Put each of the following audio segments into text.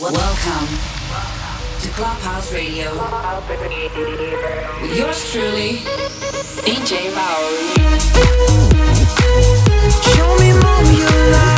Welcome to Clubhouse Radio. With yours truly, DJ Maori. Show me more you like.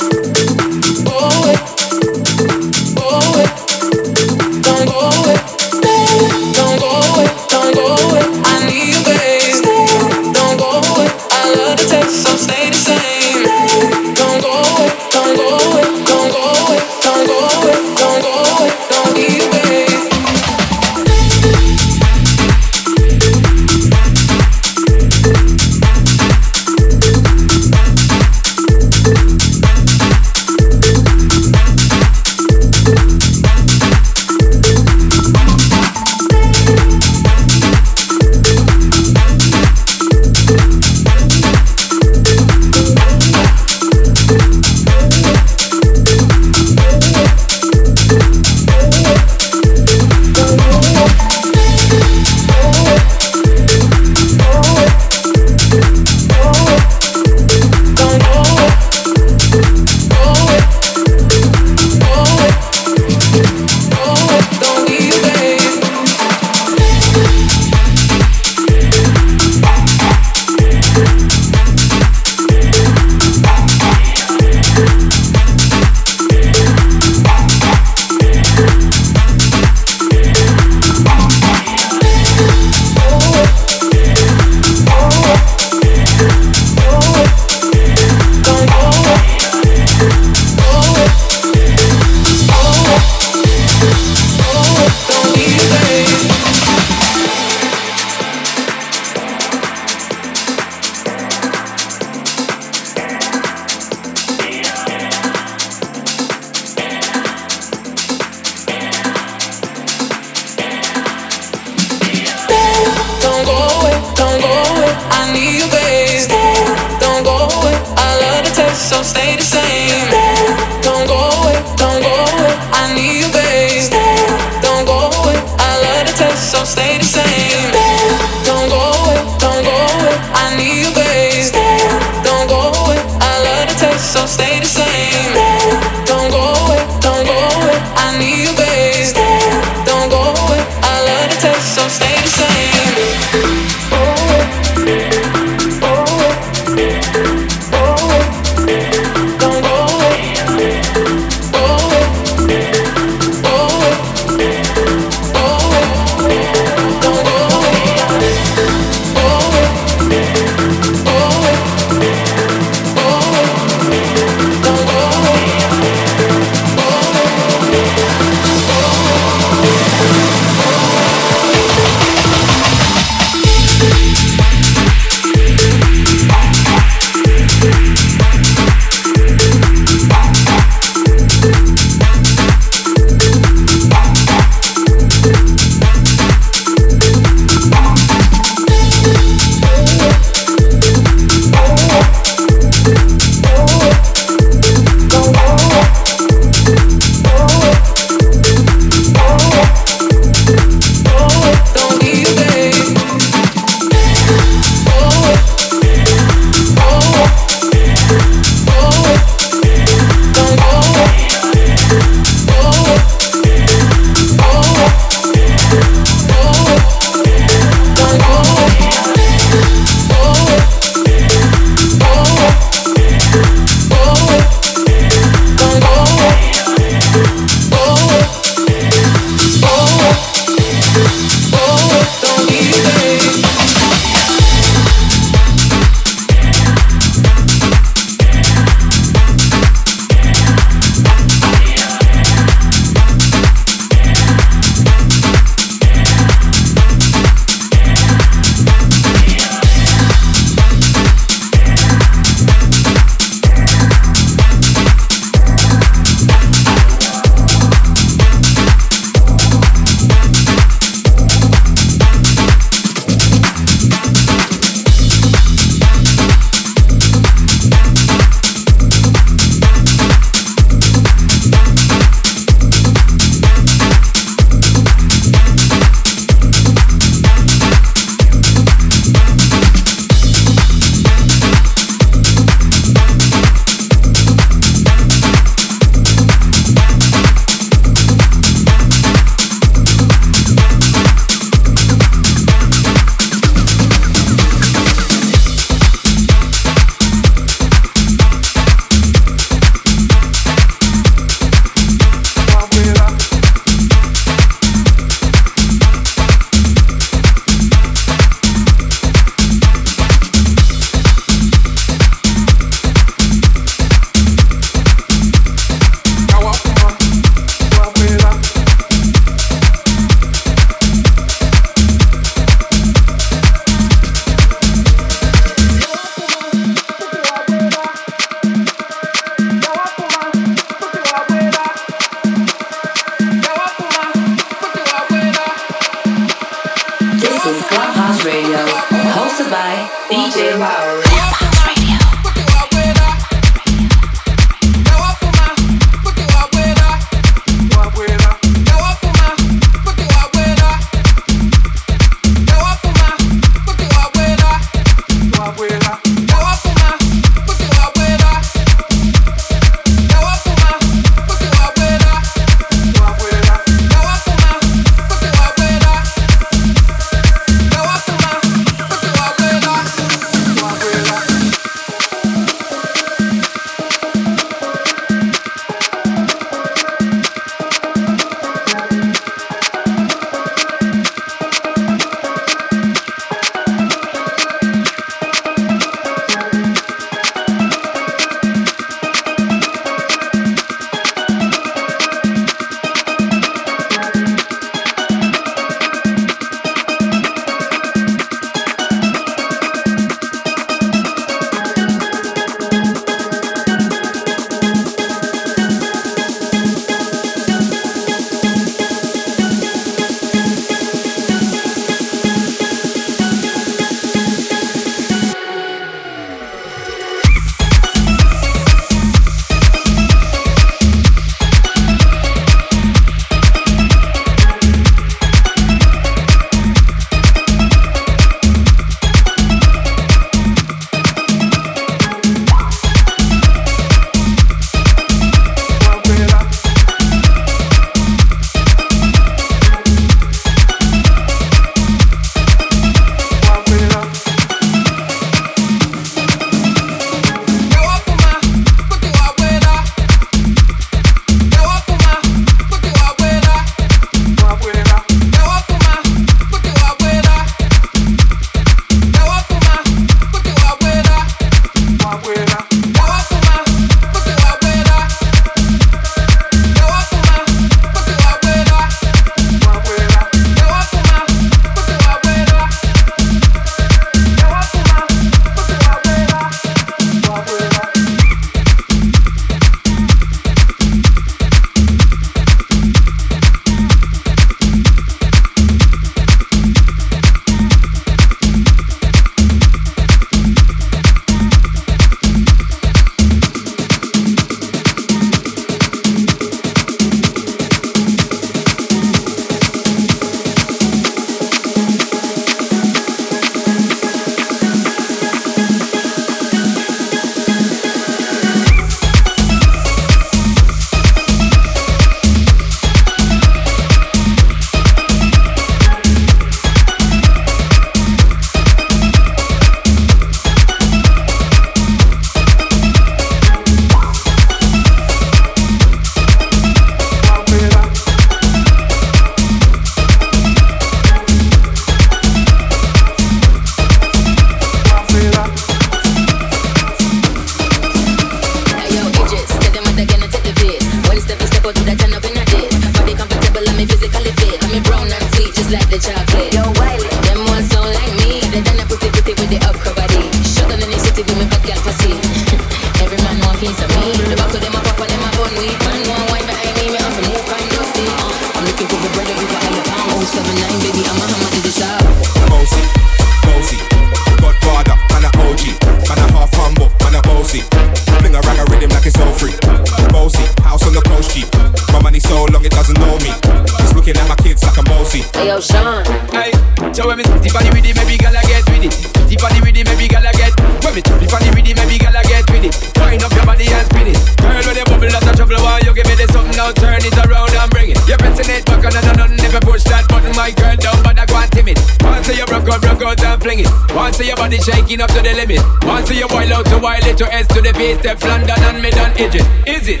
now turn it around and bring it. You're pressing it back on and on. Never push that button, my girl, don't bother go timid. Once you broke out, broke out and fling it. Once your body shaking up to the limit. Once you boil out to wild it to S to the base, step London and mid on Egypt. Is it?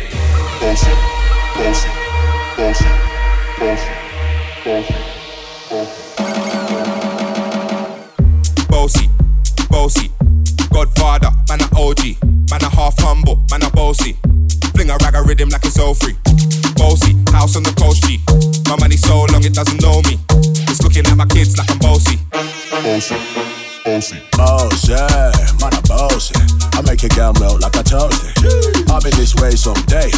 Bossy, bossy, bossy, bossy, bossy, bossy. Bossy, bossy, Godfather, man a OG, man a half humble, man a bossy. Fling a rag a rhythm like it's all free. Bossy, house on the coast G. My money so long it doesn't know me. It's looking at my kids like I'm bossy. Bossy. Bossy. Bossy, man, I'm bossy. I make a girl melt like a toasty. I'll be this way someday.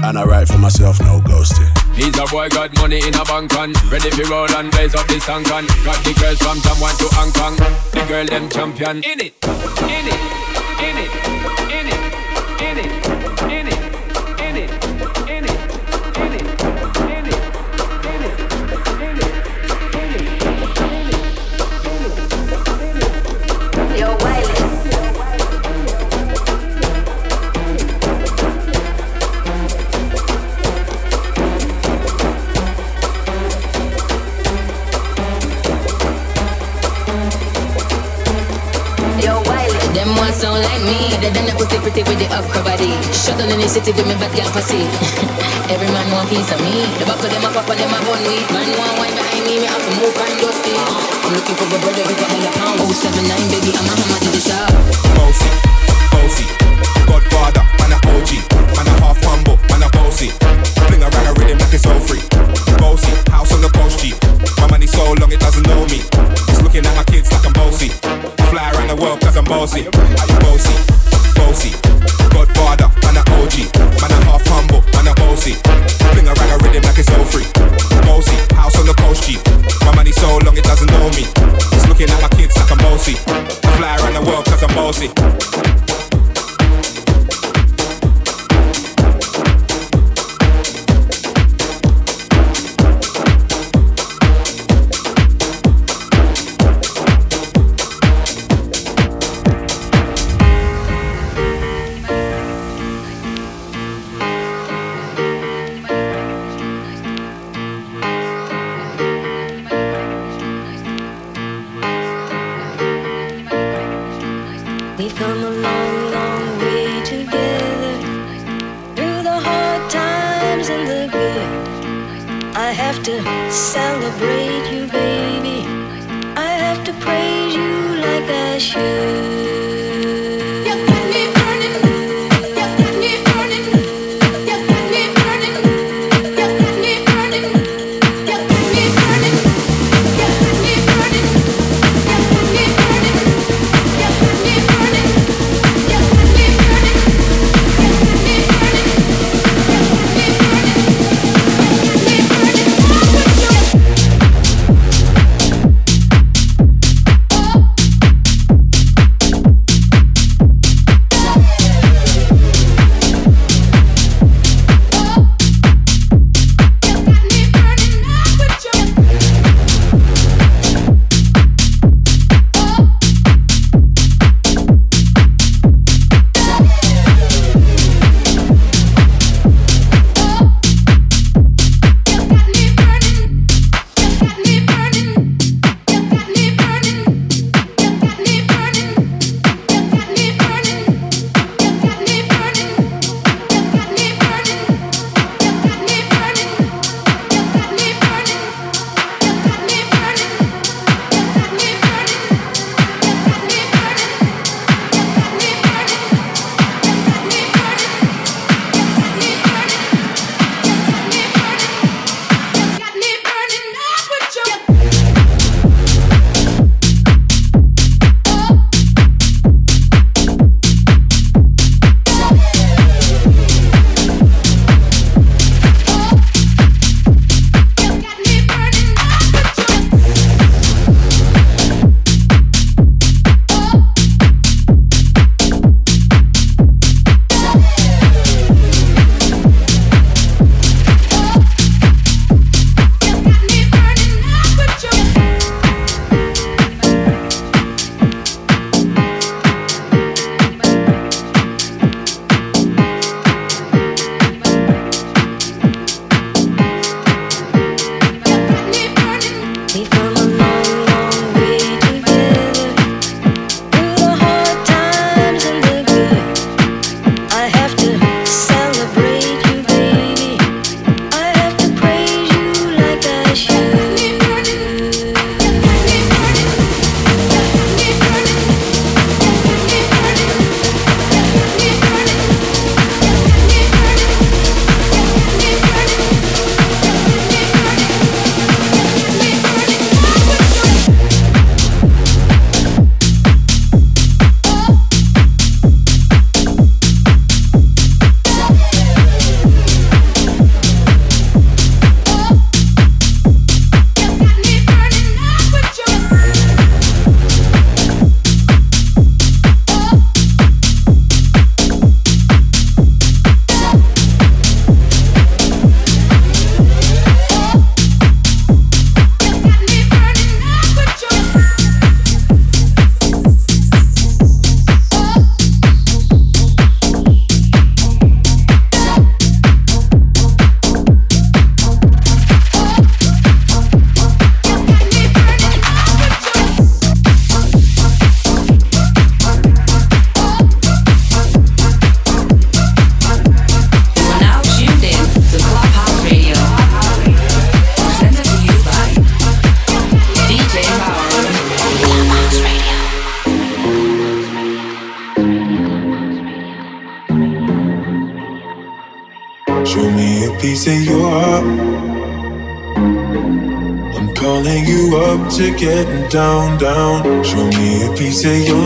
And I write for myself, no ghosting. He's a boy, got money in a bank on. Ready for roll and blaze up this tank on. Got the girls from Taiwan to Hong Kong. The girl, them champion. In it, in it, in it, in it, in it, in it. Sound like me. They done that pussy pretty with the upper body. Shuttle in the city with me bad girl pussy. Every man want piece of me. The back of them a pop and them a bun weed. Man want wine behind me, me have to move and dusty. I'm looking for a brother who got hella pound. 079 baby, I'm a hammer to the shop. bossy, bossy. Godfather, man a OG, man a half humble, man a bossy. Fling a rag a rhythm like it's all free. Bossy, house on the coast G. My money so long it doesn't know me. It's looking at my kids like I'm bossy. I fly around the world cause I'm bossy. Bossy, bossy. Godfather, man a OG, man a half humble, man a bossy. Fling a rag a rhythm like it's all free. Bossy, house on the coast G. My money so long it doesn't know me. It's looking at my kids like I'm bossy. I fly around the world cause I'm bossy. down, down. Show me a piece of your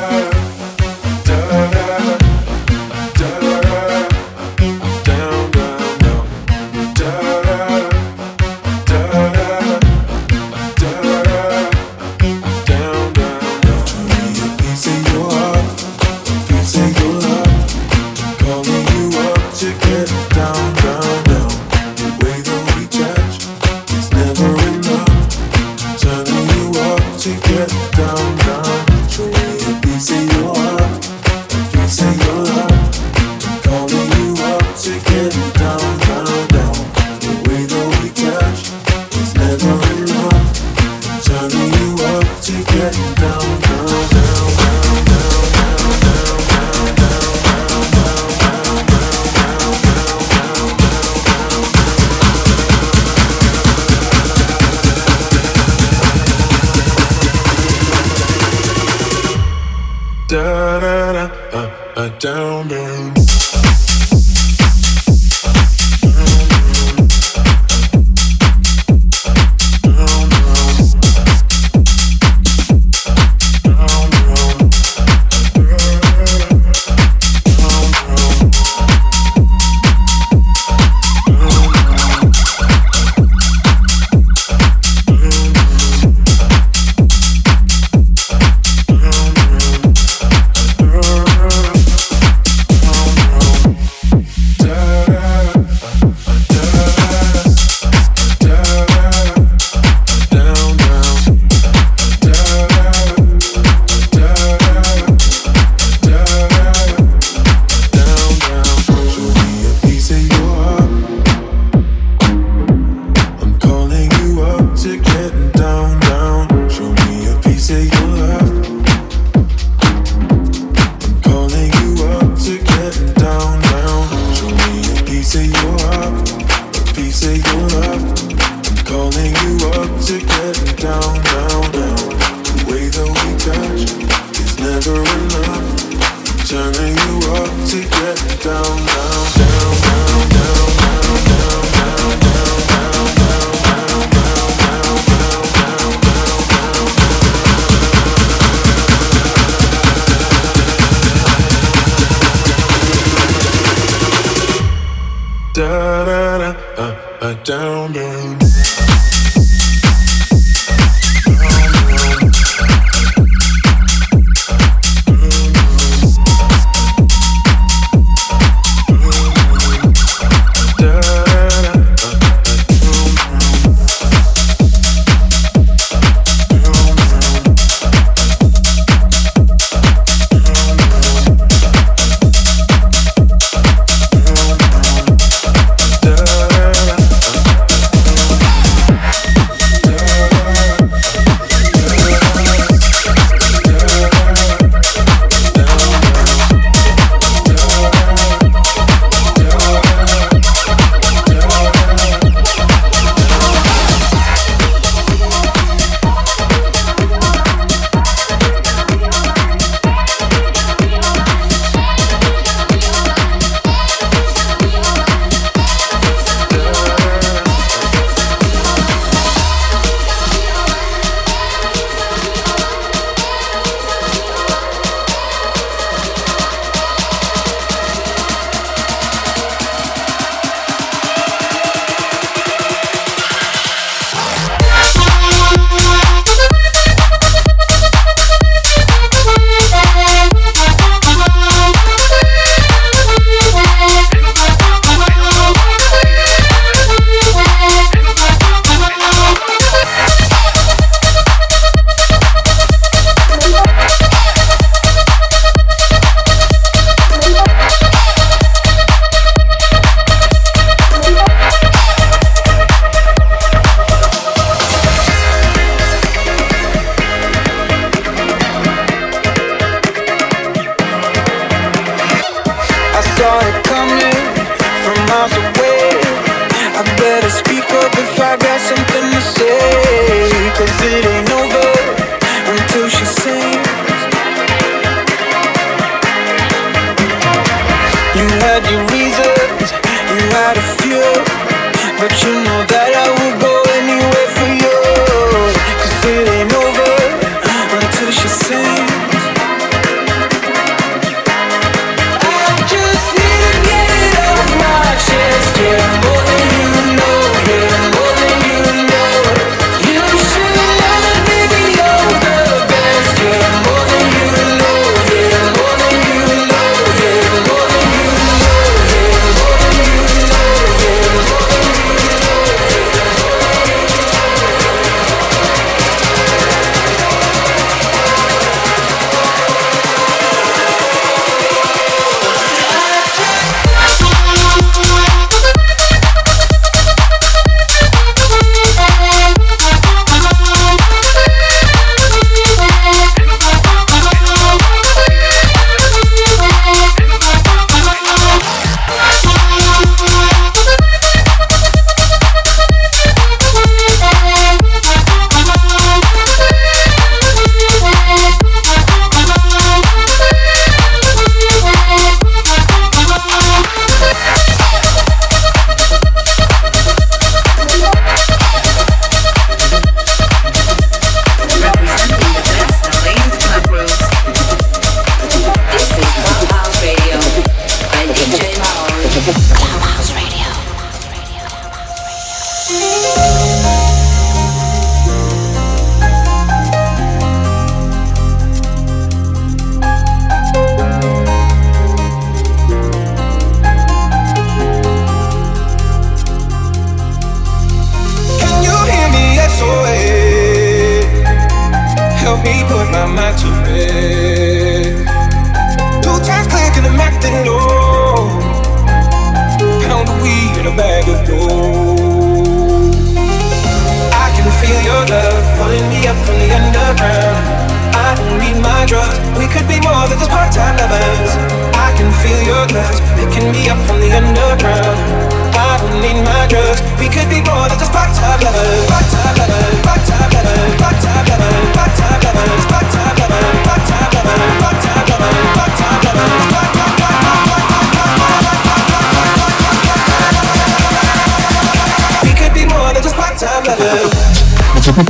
Thank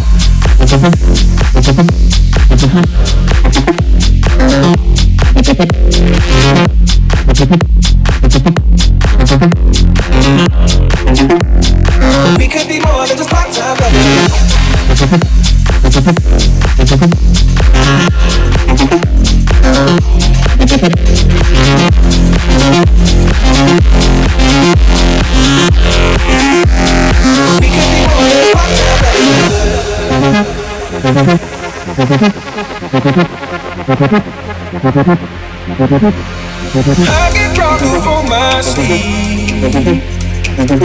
you. I get drunk before my sleep.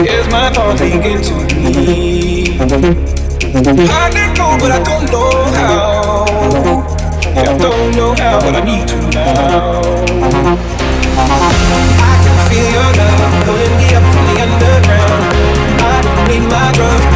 Here's my thoughts begin to me. I let go, but I don't know how. Yeah, I don't know how, but I need to now. I can feel your love pulling me up from the underground. I don't need my drugs.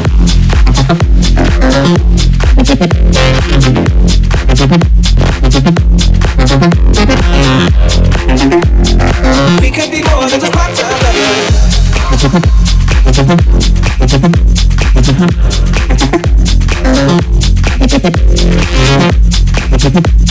Thank you.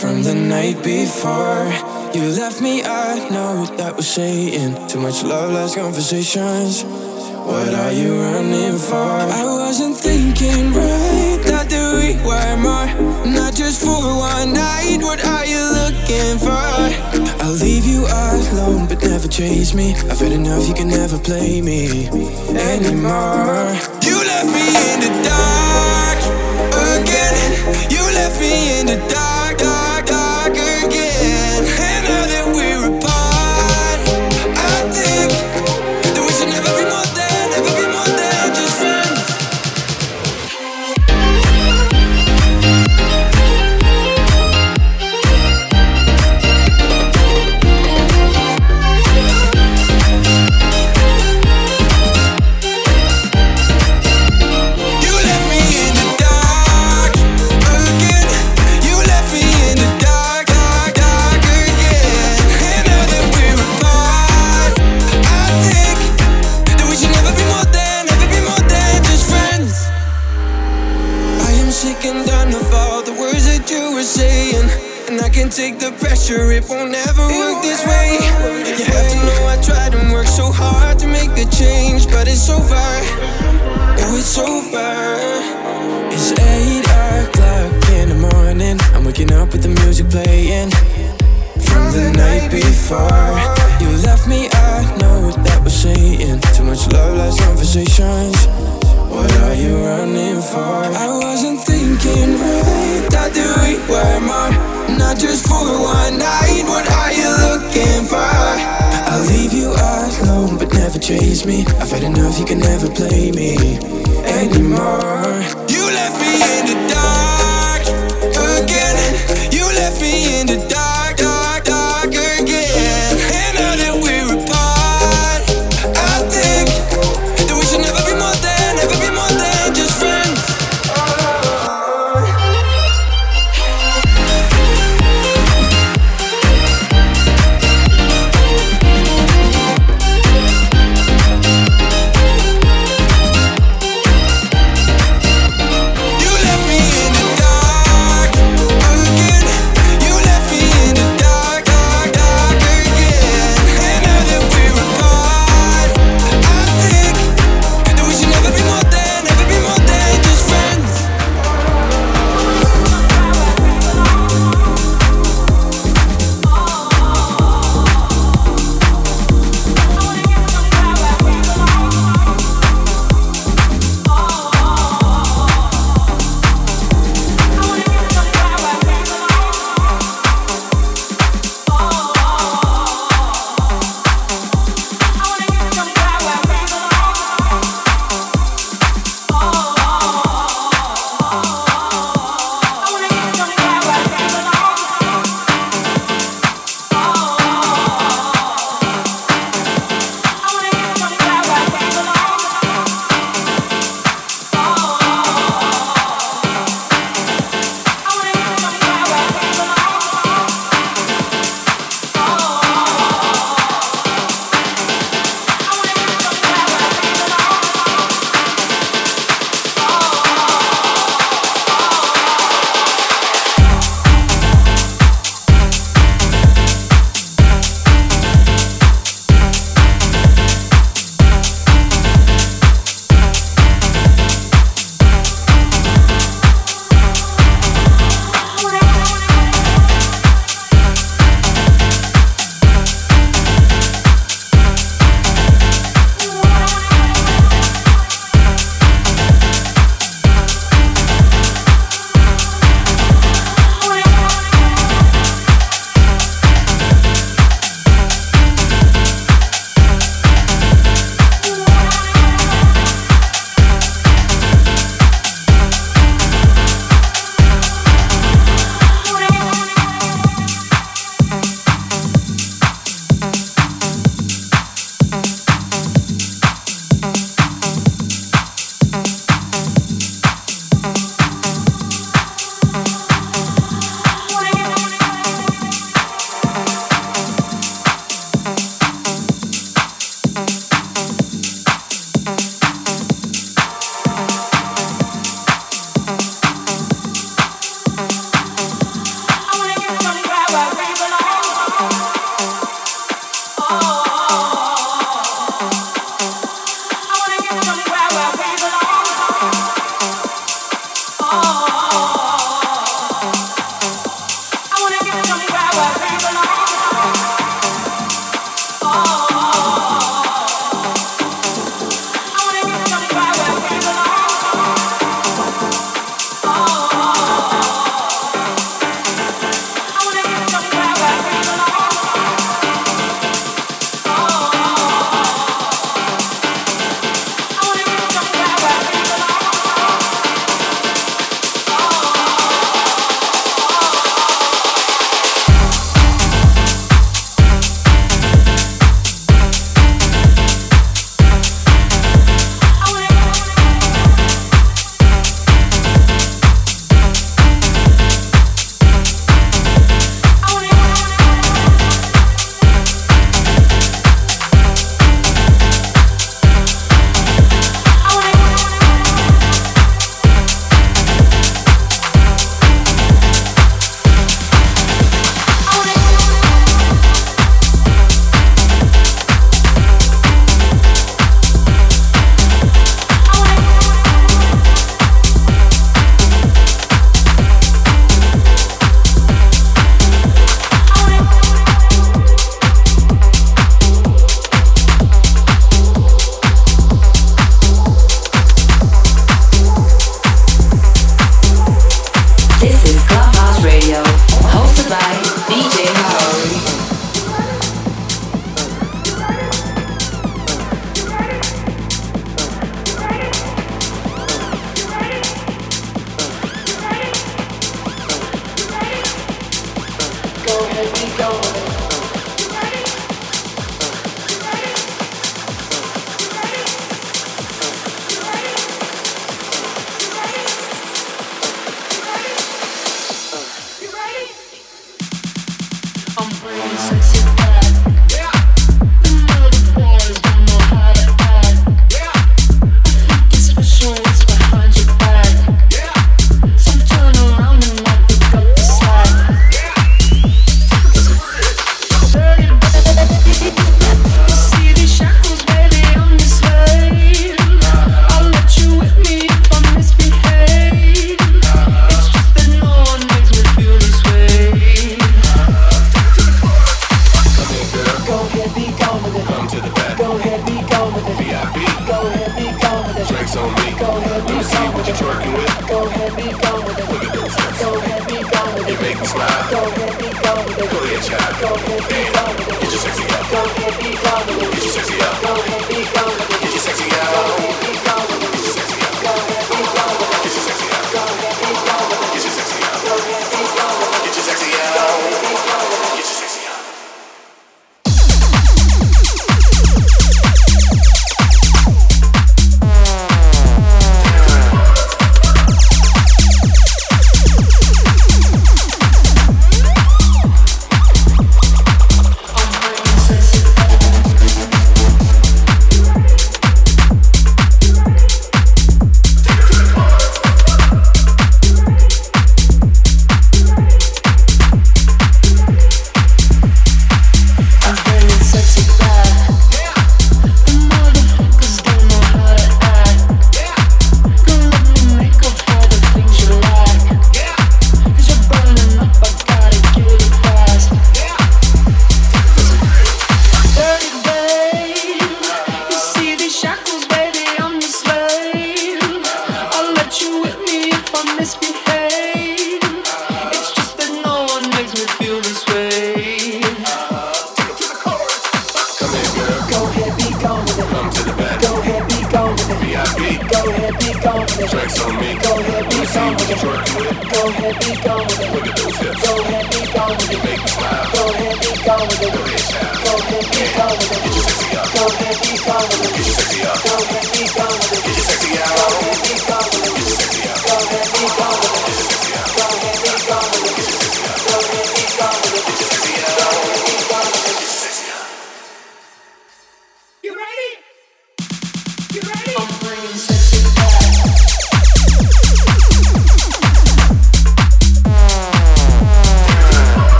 from the night before. You left me a note that was saying too much love, last conversations. What are you running for? I wasn't thinking right. That we were more, not just for one night. What are you looking for? I'll leave you alone, but never chase me. I've had enough. You can never play me anymore. You left me in the dark again. You left me in the dark, dark, take the pressure, it won't ever work this way. You have to know I tried and worked so hard to make a change, but it's over. Oh, it's over. It's eight o'clock in the morning. I'm waking up with the music playing from the night before. You left me a note that was saying too much love, last conversations. What are you running for? I wasn't thinking right. That we were more, not just for one night. What are you looking for? I'll leave you alone, but never chase me. I've had enough. You can never play me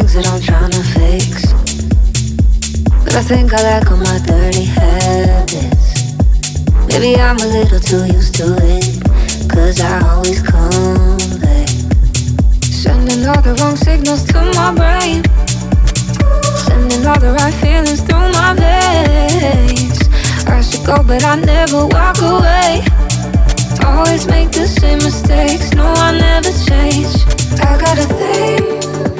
things that I'm trying to fix. But I think I lack all my dirty habits. Maybe I'm a little too used to it. Cause I always come back. Sending all the wrong signals to my brain. Sending all the right feelings through my veins. I should go, but I never walk away. Always make the same mistakes. No, I never change. I got a thing